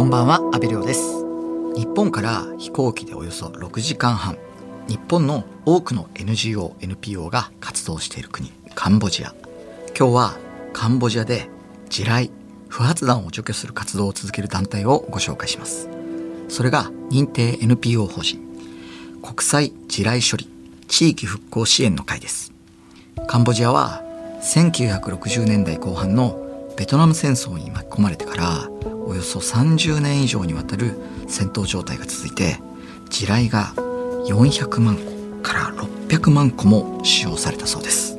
こんばんは、阿部亮です。日本から飛行機でおよそ6時間半、日本の多くの NGO、NPO が活動している国、カンボジア。今日はカンボジアで地雷、不発弾を除去する活動を続ける団体をご紹介します。それが認定 NPO 法人、国際地雷処理地域復興支援の会です。カンボジアは1960年代後半のベトナム戦争に巻き込まれてからおよそ30年以上にわたる戦闘状態が続いて地雷が400万個から600万個も使用されたそうです。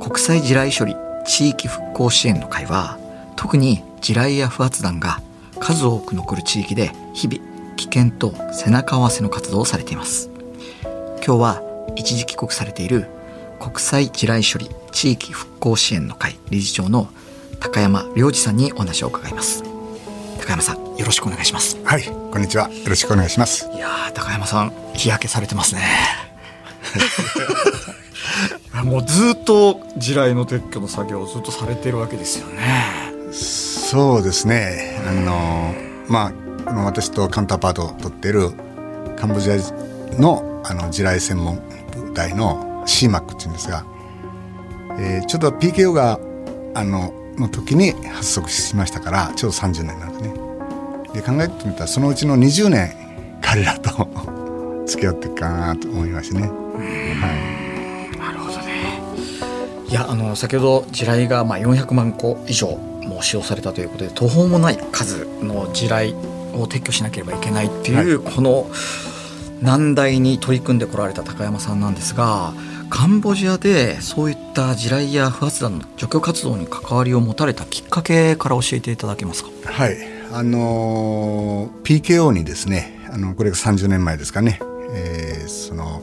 国際地雷処理地域復興支援の会は特に地雷や不発弾が数多く残る地域で日々危険と背中合わせの活動をされています。今日は一時帰国されている国際地雷処理地域復興支援の会理事長の高山良二さんにお話を伺います高山さんよろしくお願いしますはい、こんにちは。よろしくお願いします。いやー高山さん日焼けされてますね もうずっと地雷の撤去の作業をずっとされてるわけですよねそうですね。あのまあ私とカウンターパートを取っているカンボジアのあの地雷専門部隊の CMAC っていうんですが、えーちょっと PKO があのの時に発足しましたからちょうど30年なんですね。で考えてみたらそのうちの20年彼らと 付き合っていくかなと思いましてね。はい。なるほどねいやあの先ほど地雷がまあ400万個以上もう使用されたということで途方もない数の地雷を撤去しなければいけないっていう、この難題に取り組んでこられた高山さんなんですがカンボジアでそういった地雷や不発弾の除去活動に関わりを持たれたきっかけから教えていただけますか？はい、あの PKO にですねあのこれが30年前ですかね、えーその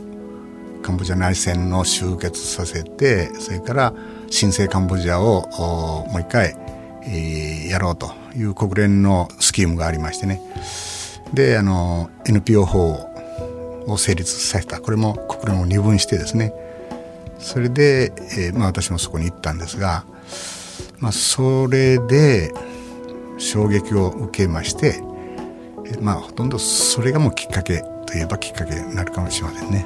カンボジア内戦の終結させてそれから新生カンボジアをもう一回、えーやろうという国連のスキームがありましてね。であの NPO 法を成立させた。これも国連を二分してですねそれで、えーまあ、私もそこに行ったんですが、まあ、それで衝撃を受けまして、えまあほとんどそれがもうきっかけといえばきっかけになるかもしれませんね。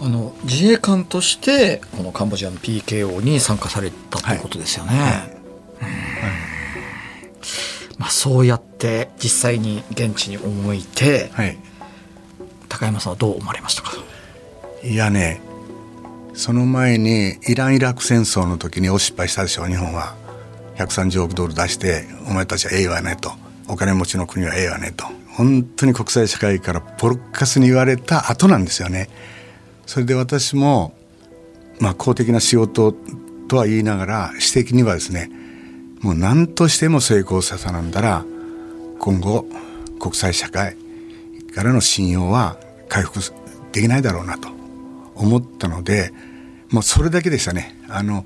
あの自衛官としてこのカンボジアの PKO に参加されたということですよね。うんまあ、そうやって実際に現地に赴いてはい。高山さんはどう思われましたか？いやね、その前にイラン・イラク戦争の時にお失敗したでしょう日本は。130億ドル出してお前たちはええわねとお金持ちの国はええわねと本当に国際社会からポルカスに言われた後なんですよね。それで私もまあ公的な仕事とは言いながら私的にはですねもう何としても成功させなんだら今後国際社会からの信用は回復できないだろうなと思ったのでもうそれだけでしたね。あの、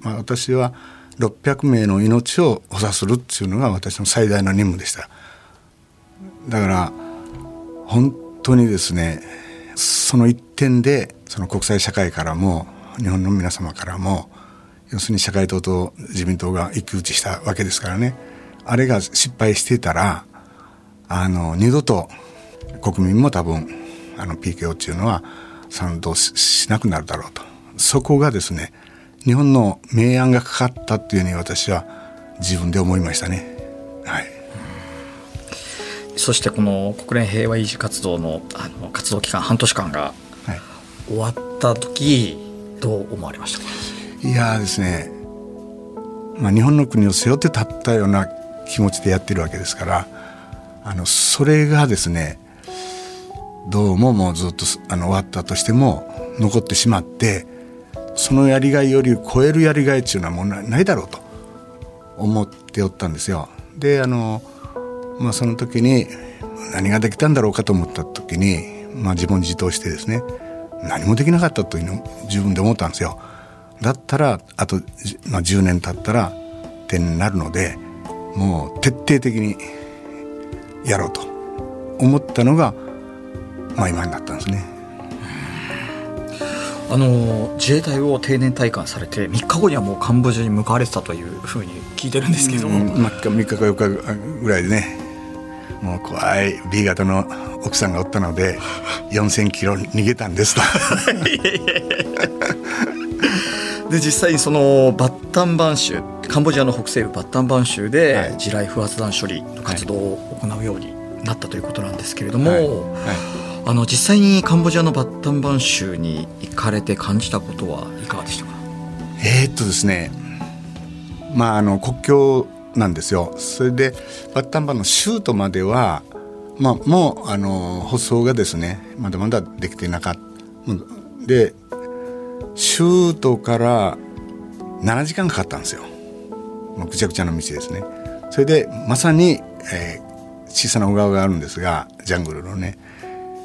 まあ、私は600名の命を補佐するっていうのが私の最大の任務でした。だから本当にですねその一点でその国際社会からも日本の皆様からも要するに社会党と自民党が一騎打ちしたわけですからね。あれが失敗していたらあの二度と国民も多分あの PKO っていうのは賛同ししなくなるだろうと。そこがですね日本の明暗がかかったっていうふうに私は自分で思いましたね。はい。そしてこの国連平和維持活動のあの活動期間半年間がはい。終わった時どう思われましたか？いやーですね、まあ、日本の国を背負って立ったような気持ちでやってるわけですからあのそれがですねどうももうずっとあの終わったとしても残ってしまってそのやりがいより超えるやりがいっていうのはもうないだろうと思っておったんですよ。であの、まあ、その時に何ができたんだろうかと思った時に、まあ、自問自答してですね何もできなかったというのを自分で思ったんですよ。だったらあと、まあ、10年経ったら点になるのでもう徹底的にやろうと思ったのが、まあ、今になったんですね。あの自衛隊を定年退官されて3日後にはもうカンボジアに向かわれてたというふうに聞いてるんですけど、うん、3, 日3日か4日ぐらいでね。もう怖い B 型の奥さんがおったので 4,000キロ逃げたんですと。で実際にそのバッタンバン州カンボジアの北西部バッタンバン州で地雷不発弾処理の活動を行うようになったということなんですけれども、はい。はいあの実際にカンボジアのバッタンバン州に行かれて感じたことはいかがでしたか？えー、っとですねまああの国境なんですよ。それでバッタンバンの州都までは、まあ、もうあの舗装がですねまだまだできてなかった。で州都から7時間かかったんですよ。もうぐちゃぐちゃな道ですね。それでまさに、えー、小さな小川があるんですがジャングルのね。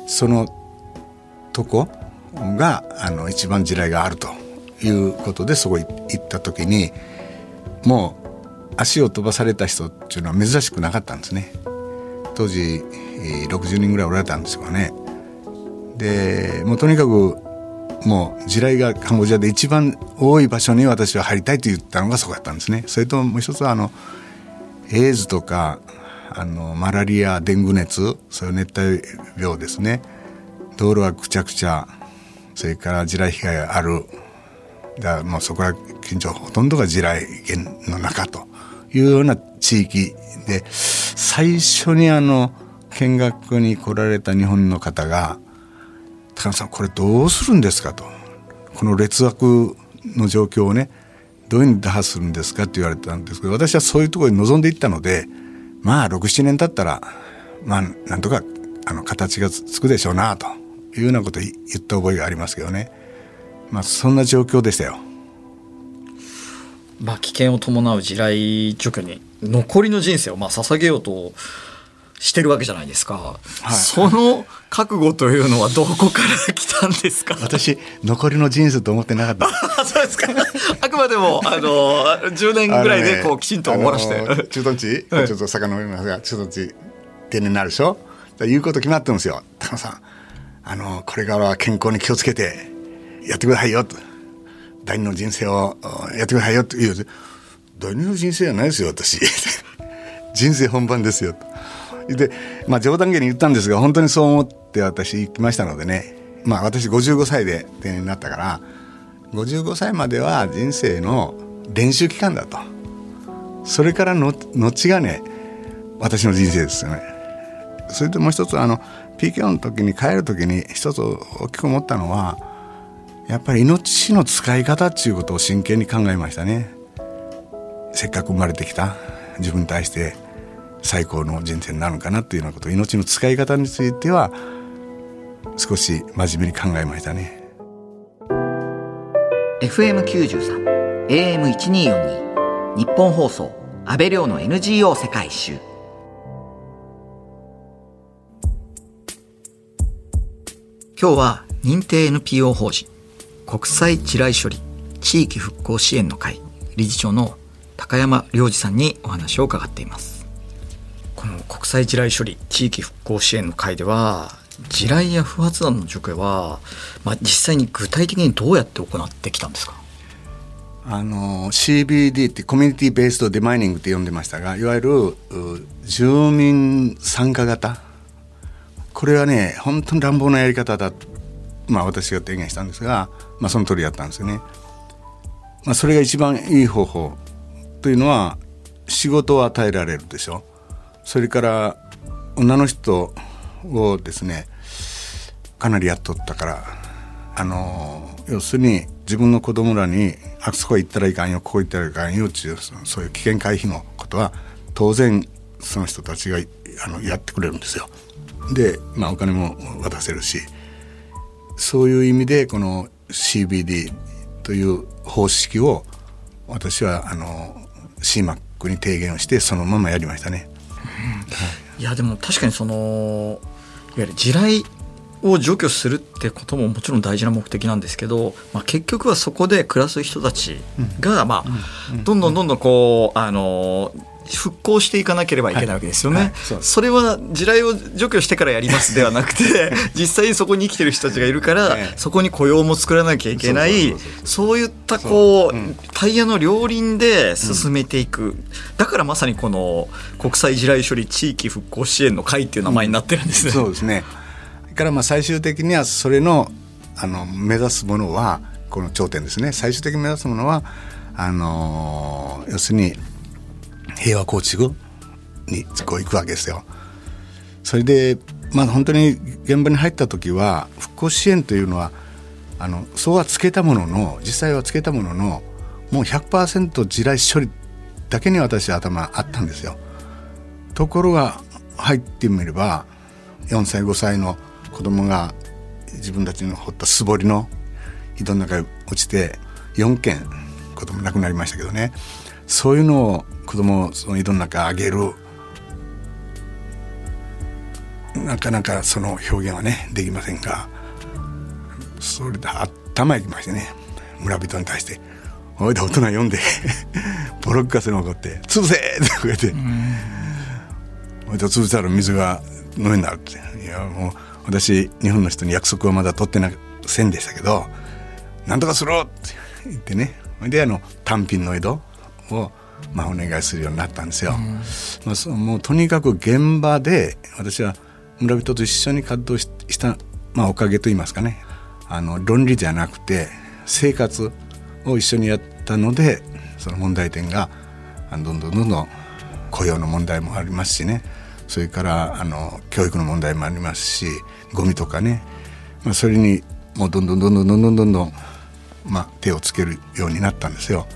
そのとこがあの一番地雷があるということでそこ行った時にもう足を飛ばされた人っていうのは珍しくなかったんですね。当時60人ぐらいおられたんですよね。でもうとにかくもう地雷がカンボジアで一番多い場所に私は入りたいと言ったのがそこだったんですね。それともう一つはあのエイズとかあのマラリアデング熱そういう熱帯病ですね。道路はくちゃくちゃ。それから地雷被害がある。だもうそこら近所ほとんどが地雷源の中というような地域で。最初にあの見学に来られた日本の方が「高野さんこれどうするんですか?」と。この劣悪の状況をねどういうふうに打破するんですかって言われたんですけど私はそういうところに望んでいったのでまあ67年経ったらまあなんとかあの形がつくでしょうなというようなことを言った覚えがありますけどねまあそんな状況でしたよ。まあ危険を伴う地雷除去に残りの人生をまあ捧げようとしてるわけじゃないですか、はい、その覚悟というのはどこから来たんですか？私残りの人生と思ってなかった。そうですか。あくまでもあの10年ぐらいでこうきちんと終わらして、ね、駐屯地、はい、ちょっと遡りますが駐屯地定年になるでしょ？言うこと決まってるんですよ。高野さんあのこれからは健康に気をつけてやってくださいよと。第二の人生をやってくださいよと言う。第二の人生じゃないですよ私。人生本番ですよとで、まあ、冗談げに言ったんですが本当にそう思って私行きましたのでね、まあ、私55歳で定年になったから55歳までは人生の練習期間だとそれからの後がね私の人生ですよね。それともう一つあの PKO の時に帰る時に一つ大きく思ったのはやっぱり命の使い方っていうことを真剣に考えましたね。せっかく生まれてきた自分に対して最高の人生になるのかなっていうようなこと命の使い方については少し真面目に考えましたね。FM93 AM1242 日本放送安倍亮の NGO 世界一周。今日は認定 NPO 法人国際地雷処理地域復興支援の会理事長の高山良二さんにお話を伺っています。この国際地雷処理地域復興支援の会では地雷や不発弾の除去は、まあ、実際に具体的にどうやって行ってきたんですか？あの CBD ってコミュニティベースドデマイニングって呼んでましたがいわゆる住民参加型。これはね本当に乱暴なやり方だまあ私が提言したんですが、まあ、その通りやったんですよね。まあ、それが一番いい方法というのは仕事を与えられるでしょ。それから女の人をですねかなりやっとったからあの要するに自分の子供らにあそこ行ったらいかんよここ行ったらいかんよっていうそういう危険回避のことは当然その人たちがあのやってくれるんですよ。で、まあ、お金も渡せるしそういう意味でこの CBD という方式を私はあの CMAC に提言をしてそのままやりましたね。いやでも確かにそのいわゆる地雷を除去するってことももちろん大事な目的なんですけど、まあ、結局はそこで暮らす人たちが、まあ、どんどんどんどんこうあの復興していかなければいけないわけですよね、はい。はい、そそれは地雷を除去してからやりますではなくて 実際にそこに生きてる人たちがいるから、そこに雇用も作らなきゃいけないそういったこう、う。ん、タイヤの両輪で進めていく、うん、だからまさにこの国際地雷処理地域復興支援の会っていう名前になってるんですね。そうですね。からまあ最終的にはそれのあの目指すものはこの頂点ですね。最終的に目指すものはあの要するに平和構築にこう行くわけですよ。それでまあ本当に現場に入った時は復興支援というのはあのそうはつけたものの実際はつけたもののもう100%地雷処理だけに私は頭あったんですよ。ところが入ってみれば4歳5歳の子供が自分たちの掘った素掘りの井戸の中に落ちて4件子供亡くなりましたけどねそういうのを子供をその井戸の中あげる。なかなかその表現はねできませんがそれで頭いきましてね村人に対して「おいで大人読んで ボロッカスに怒って「潰せ! 」って言われて「おいで潰したら水が飲めになる」って「いやもう私日本の人に約束はまだ取ってませんでしたけどなんとかすろって言ってね。であの単品の江戸をまあお願いするようになったんですよ。まあ、もうとにかく現場で私は村人と一緒に活動した、まあ、おかげといいますかねあの論理じゃなくて生活を一緒にやったのでその問題点がどんどんどんどん雇用の問題もありますしねそれからあの教育の問題もありますしゴミとかね、まあ、それにもうどんどんどんどんどんどんどんどん、まあ、手をつけるようになったんですよ。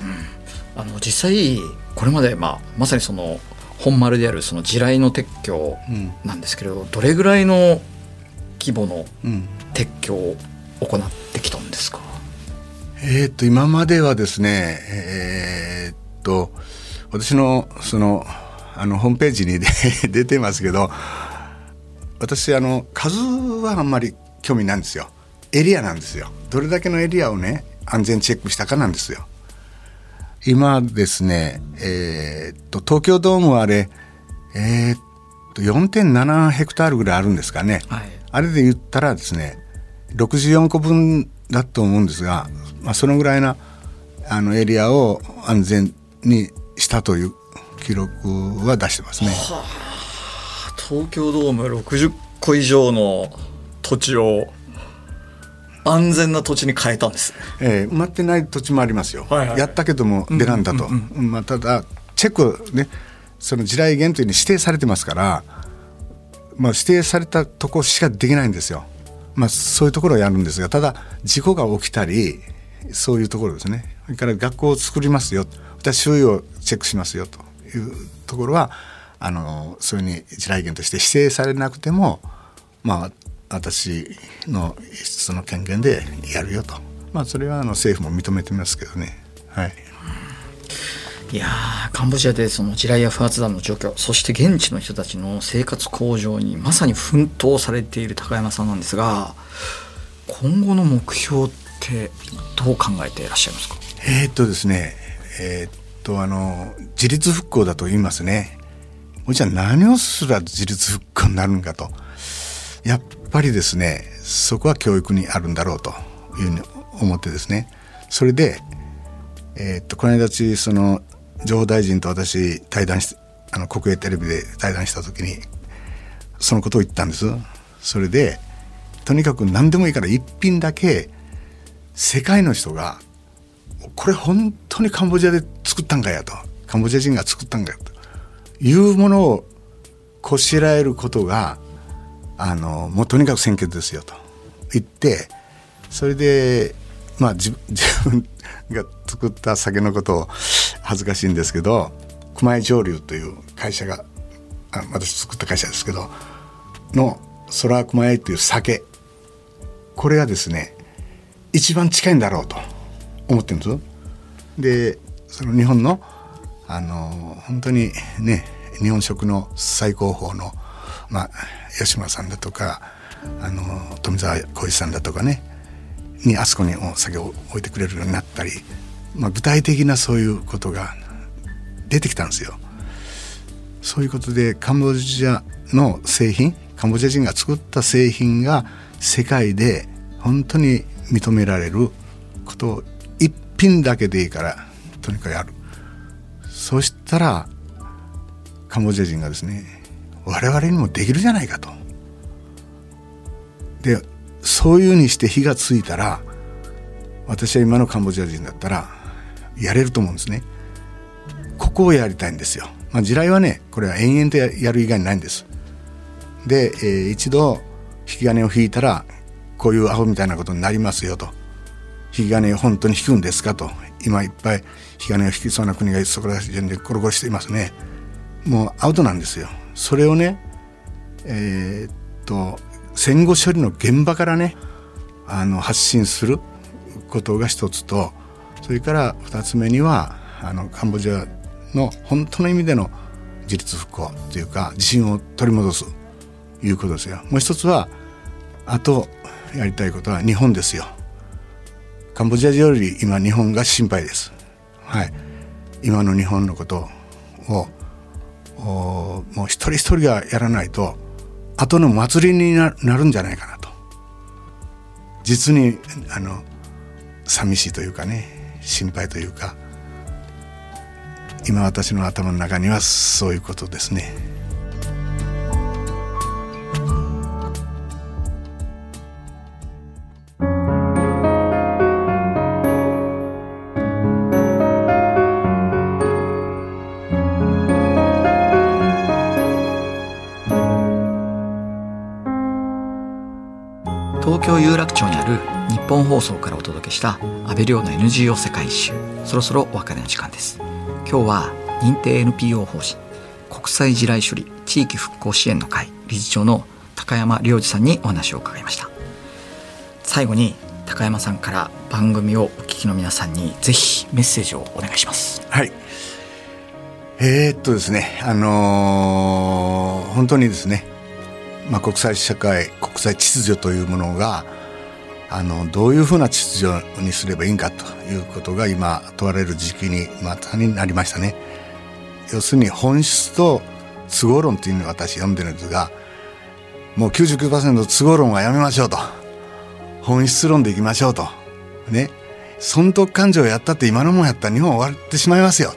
うん、あの実際これまで、まあ、まさにその本丸であるその地雷の撤去なんですけれど、うん、どれぐらいの規模の撤去を行ってきたんですか、うん、えー、っと今まではですねえー、っと私のそのあのホームページに 出てますけど私あの数はあんまり興味ないんですよ。エリアなんですよ。どれだけのエリアをね安全チェックしたかなんですよ今ですねえー、っと東京ドームはあれえー、っと4.7ヘクタールぐらいあるんですかね、はい、あれで言ったらですね64個分だと思うんですが、まあ、そのぐらいなあのエリアを安全にしたという記録は出してますね。はあ、東京ドーム60個以上の土地を安全な土地に変えたんです、えー、埋まってない土地もありますよ、はいはい、やったけども出なんだと、うんうんうん、まあ、ただチェックねその地雷原というに指定されてますから、まあ、指定されたとこしかできないんですよ、まあ、そういうところをやるんですがただ事故が起きたりそういうところですね。それから学校を作りますよ。私周囲をチェックしますよ。というところはあのそういうふうに地雷原として指定されなくてもまあ私のその権限でやるよと、まあ、それはあの政府も認めてますけどね。はい。いやカンボジアでその地雷や不発弾の状況そして現地の人たちの生活向上にまさに奮闘されている高山さんなんですが今後の目標ってどう考えていらっしゃいますか？えー、っとですねえー、っとあの自立復興だと言いますね。じゃあ何をすら自立復興になるんかと。やっぱりですねそこは教育にあるんだろうというふうに思ってですね。それで、えー、っとこの間ちその情報大臣と私対談しあの国営テレビで対談した時にそのことを言ったんです。それでとにかく何でもいいから一品だけ世界の人がこれ本当にカンボジアで作ったんかやと。カンボジア人が作ったんかやと。いうものをこしらえることがあのもうとにかく先決ですよと。言ってそれでまあ 自分が作った酒のことを恥ずかしいんですけど熊井上流という会社があ私作った会社ですけどの空熊井という酒。これがですね一番近いんだろうと思ってるんですでその日本のあの本当にね日本食の最高峰の、まあ、吉村さんだとかあの富澤浩一さんだとかねにあそこにお酒を置いてくれるようになったり、まあ、具体的なそういうことが出てきたんですよ。そういうことでカンボジアの製品カンボジア人が作った製品が世界で本当に認められることを一品だけでいいからとにかくやるそしたらカンボジア人がですね我々にもできるじゃないかと。でそういうふうにして火がついたら私は今のカンボジア人だったらやれると思うんですね。ここをやりたいんですよ、まあ、地雷はねこれは延々とやる以外にないんです。で、えー、一度引き金を引いたらこういうアホみたいなことになりますよと。引き金を本当に引くんですかと。今いっぱい引き金を引きそうな国がそこら辺でコロコロしていますね。もうアウトなんですよ。それをねえー、っと戦後処理の現場からねあの発信することが一つとそれから二つ目にはあのカンボジアの本当の意味での自立復興というか自信を取り戻すいうことですよ。もう一つはあとやりたいことは日本ですよ。カンボジアより今日本が心配です。はい。今の日本のことをもう一人一人がやらないと後の祭りになるんじゃないかなと実にあの寂しいというかね心配というか今私の頭の中にはそういうことですね。送からお届けした安倍亮の NGO 世界一周。そろそろお別れの時間です。今日は認定 NPO 法人国際地雷処理地域復興支援の会理事長の高山良二さんにお話を伺いました。最後に高山さんから番組をお聞きの皆さんにぜひメッセージをお願いします。はい。えー、っとですねあのー、本当にですねまあ、国際社会国際秩序というものがあのどういうふうな秩序にすればいいんかということが今問われる時期にまたになりましたね。要するに本質と都合論というのを私読んでるんですがもう99%都合論はやめましょうと。本質論でいきましょうと。ね。損得感情をやったって今のもんやったら日本終わってしまいますよ。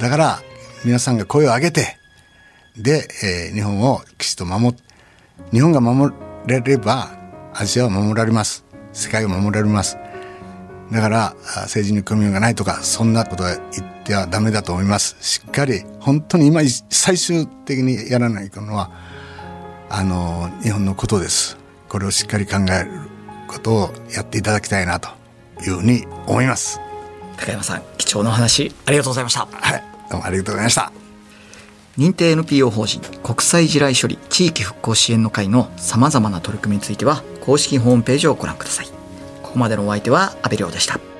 だから皆さんが声を上げてで、えー、日本をきちっと守って日本が守れればアジアは守られます。世界を守られます。だから政治に組みようがないとかそんなことは言ってはダメだと思います。しっかり本当に今最終的にやらないのはあの日本のことです。これをしっかり考えることをやっていただきたいなというふうに思います。高山さん貴重なお話ありがとうございました。はいどうもありがとうございました認定 NPO 法人国際地雷処理地域復興支援の会のさまざまな取り組みについては公式ホームページをご覧ください。ここまでのお相手は阿部亮でした。